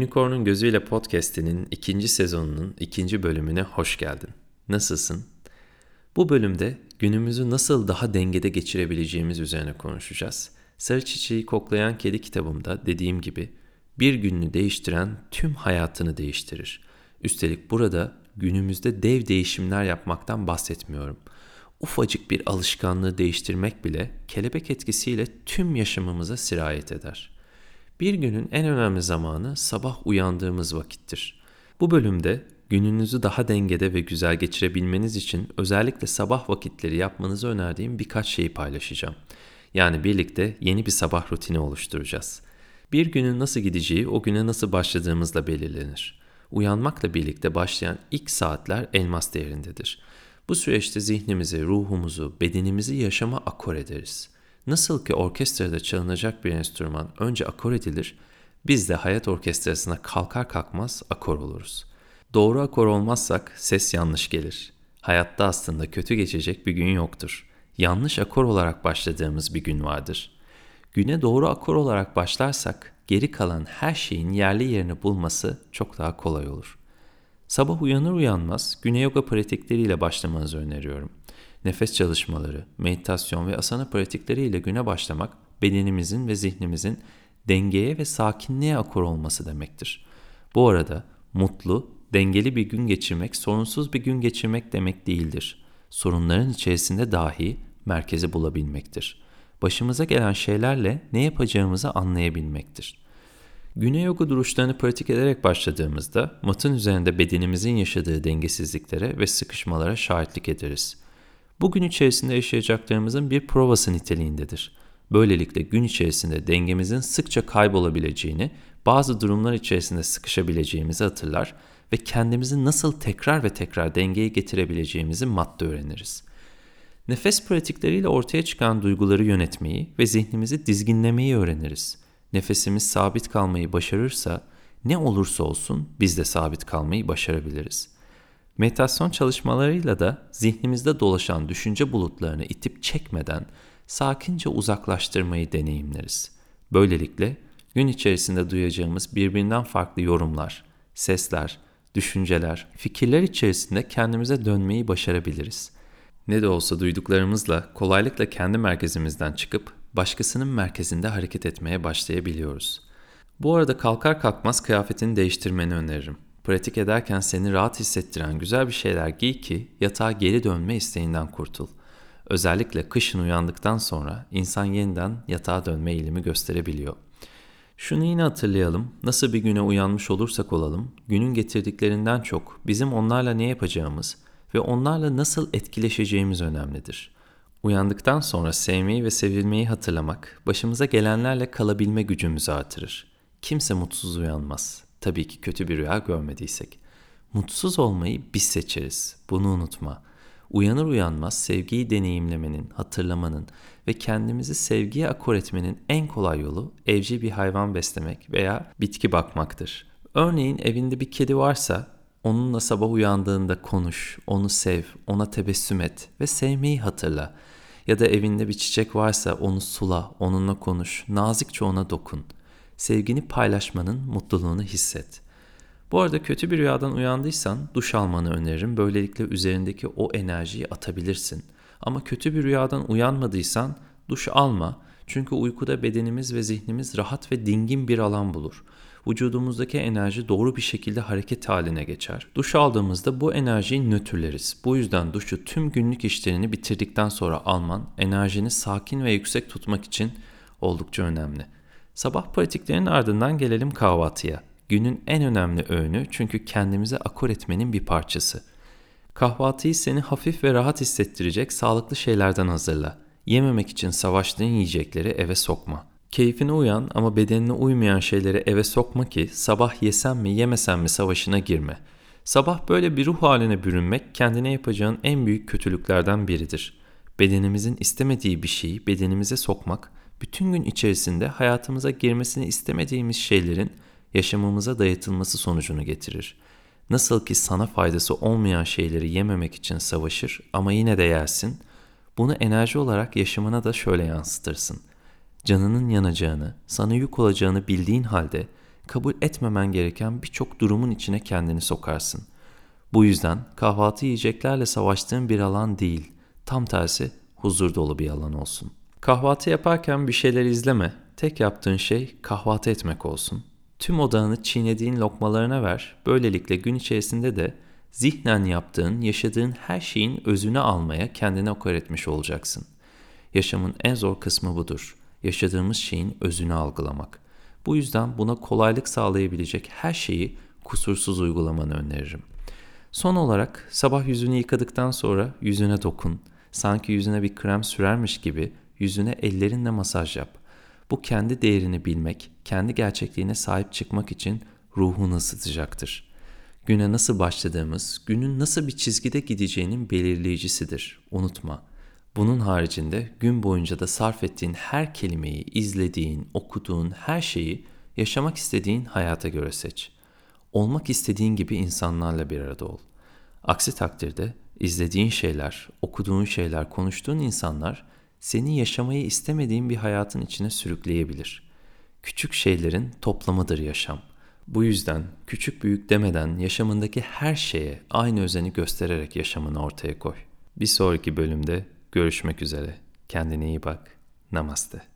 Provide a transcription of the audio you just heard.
Unicorn'un Gözüyle Podcast'inin ikinci sezonunun ikinci bölümüne hoş geldin. Nasılsın? Bu bölümde günümüzü nasıl daha dengede geçirebileceğimiz üzerine konuşacağız. Sarı Çiçeği Koklayan Kedi kitabımda dediğim gibi bir gününü değiştiren tüm hayatını değiştirir. Üstelik burada günümüzde dev değişimler yapmaktan bahsetmiyorum. Ufacık bir alışkanlığı değiştirmek bile kelebek etkisiyle tüm yaşamımıza sirayet eder.'' Bir günün en önemli zamanı sabah uyandığımız vakittir. Bu bölümde gününüzü daha dengede ve güzel geçirebilmeniz için özellikle sabah vakitleri yapmanızı önerdiğim birkaç şeyi paylaşacağım. Yani birlikte yeni bir sabah rutini oluşturacağız. Bir günün nasıl gideceği o güne nasıl başladığımızla belirlenir. Uyanmakla birlikte başlayan ilk saatler elmas değerindedir. Bu süreçte zihnimizi, ruhumuzu, bedenimizi yaşama akor ederiz. Nasıl ki orkestrada çalınacak bir enstrüman önce akor edilir, biz de hayat orkestrasına kalkar kalkmaz akor oluruz. Doğru akor olmazsak ses yanlış gelir. Hayatta aslında kötü geçecek bir gün yoktur. Yanlış akor olarak başladığımız bir gün vardır. Güne doğru akor olarak başlarsak geri kalan her şeyin yerli yerini bulması çok daha kolay olur. Sabah uyanır uyanmaz güne yoga pratikleriyle başlamanızı öneriyorum nefes çalışmaları, meditasyon ve asana pratikleriyle güne başlamak bedenimizin ve zihnimizin dengeye ve sakinliğe akor olması demektir. Bu arada mutlu, dengeli bir gün geçirmek sorunsuz bir gün geçirmek demek değildir. Sorunların içerisinde dahi merkezi bulabilmektir. Başımıza gelen şeylerle ne yapacağımızı anlayabilmektir. Güne yoga duruşlarını pratik ederek başladığımızda matın üzerinde bedenimizin yaşadığı dengesizliklere ve sıkışmalara şahitlik ederiz bugün içerisinde yaşayacaklarımızın bir provası niteliğindedir. Böylelikle gün içerisinde dengemizin sıkça kaybolabileceğini, bazı durumlar içerisinde sıkışabileceğimizi hatırlar ve kendimizi nasıl tekrar ve tekrar dengeye getirebileceğimizi madde öğreniriz. Nefes pratikleriyle ortaya çıkan duyguları yönetmeyi ve zihnimizi dizginlemeyi öğreniriz. Nefesimiz sabit kalmayı başarırsa ne olursa olsun biz de sabit kalmayı başarabiliriz.'' Meditasyon çalışmalarıyla da zihnimizde dolaşan düşünce bulutlarını itip çekmeden sakince uzaklaştırmayı deneyimleriz. Böylelikle gün içerisinde duyacağımız birbirinden farklı yorumlar, sesler, düşünceler, fikirler içerisinde kendimize dönmeyi başarabiliriz. Ne de olsa duyduklarımızla kolaylıkla kendi merkezimizden çıkıp başkasının merkezinde hareket etmeye başlayabiliyoruz. Bu arada kalkar kalkmaz kıyafetini değiştirmeni öneririm. Pratik ederken seni rahat hissettiren güzel bir şeyler giy ki yatağa geri dönme isteğinden kurtul. Özellikle kışın uyandıktan sonra insan yeniden yatağa dönme eğilimi gösterebiliyor. Şunu yine hatırlayalım, nasıl bir güne uyanmış olursak olalım, günün getirdiklerinden çok bizim onlarla ne yapacağımız ve onlarla nasıl etkileşeceğimiz önemlidir. Uyandıktan sonra sevmeyi ve sevilmeyi hatırlamak, başımıza gelenlerle kalabilme gücümüzü artırır. Kimse mutsuz uyanmaz. Tabii ki kötü bir rüya görmediysek. Mutsuz olmayı biz seçeriz. Bunu unutma. Uyanır uyanmaz sevgiyi deneyimlemenin, hatırlamanın ve kendimizi sevgiye akor etmenin en kolay yolu evcil bir hayvan beslemek veya bitki bakmaktır. Örneğin evinde bir kedi varsa onunla sabah uyandığında konuş, onu sev, ona tebessüm et ve sevmeyi hatırla. Ya da evinde bir çiçek varsa onu sula, onunla konuş, nazikçe ona dokun sevgini paylaşmanın mutluluğunu hisset. Bu arada kötü bir rüyadan uyandıysan duş almanı öneririm. Böylelikle üzerindeki o enerjiyi atabilirsin. Ama kötü bir rüyadan uyanmadıysan duş alma. Çünkü uykuda bedenimiz ve zihnimiz rahat ve dingin bir alan bulur. Vücudumuzdaki enerji doğru bir şekilde hareket haline geçer. Duş aldığımızda bu enerjiyi nötrleriz. Bu yüzden duşu tüm günlük işlerini bitirdikten sonra alman enerjini sakin ve yüksek tutmak için oldukça önemli. Sabah pratiklerinin ardından gelelim kahvaltıya. Günün en önemli öğünü çünkü kendimize akor etmenin bir parçası. Kahvaltıyı seni hafif ve rahat hissettirecek sağlıklı şeylerden hazırla. Yememek için savaştığın yiyecekleri eve sokma. Keyfine uyan ama bedenine uymayan şeyleri eve sokma ki sabah yesen mi yemesen mi savaşına girme. Sabah böyle bir ruh haline bürünmek kendine yapacağın en büyük kötülüklerden biridir. Bedenimizin istemediği bir şeyi bedenimize sokmak bütün gün içerisinde hayatımıza girmesini istemediğimiz şeylerin yaşamımıza dayatılması sonucunu getirir. Nasıl ki sana faydası olmayan şeyleri yememek için savaşır ama yine de yersin, bunu enerji olarak yaşamına da şöyle yansıtırsın. Canının yanacağını, sana yük olacağını bildiğin halde kabul etmemen gereken birçok durumun içine kendini sokarsın. Bu yüzden kahvaltı yiyeceklerle savaştığın bir alan değil, tam tersi huzur dolu bir alan olsun. Kahvaltı yaparken bir şeyler izleme. Tek yaptığın şey kahvaltı etmek olsun. Tüm odağını çiğnediğin lokmalarına ver. Böylelikle gün içerisinde de zihnen yaptığın, yaşadığın her şeyin özünü almaya kendine okar etmiş olacaksın. Yaşamın en zor kısmı budur. Yaşadığımız şeyin özünü algılamak. Bu yüzden buna kolaylık sağlayabilecek her şeyi kusursuz uygulamanı öneririm. Son olarak sabah yüzünü yıkadıktan sonra yüzüne dokun. Sanki yüzüne bir krem sürermiş gibi yüzüne ellerinle masaj yap. Bu kendi değerini bilmek, kendi gerçekliğine sahip çıkmak için ruhunu ısıtacaktır. Güne nasıl başladığımız, günün nasıl bir çizgide gideceğinin belirleyicisidir. Unutma. Bunun haricinde gün boyunca da sarf ettiğin her kelimeyi, izlediğin, okuduğun her şeyi yaşamak istediğin hayata göre seç. Olmak istediğin gibi insanlarla bir arada ol. Aksi takdirde izlediğin şeyler, okuduğun şeyler, konuştuğun insanlar seni yaşamayı istemediğin bir hayatın içine sürükleyebilir. Küçük şeylerin toplamıdır yaşam. Bu yüzden küçük büyük demeden yaşamındaki her şeye aynı özeni göstererek yaşamını ortaya koy. Bir sonraki bölümde görüşmek üzere. Kendine iyi bak. Namaste.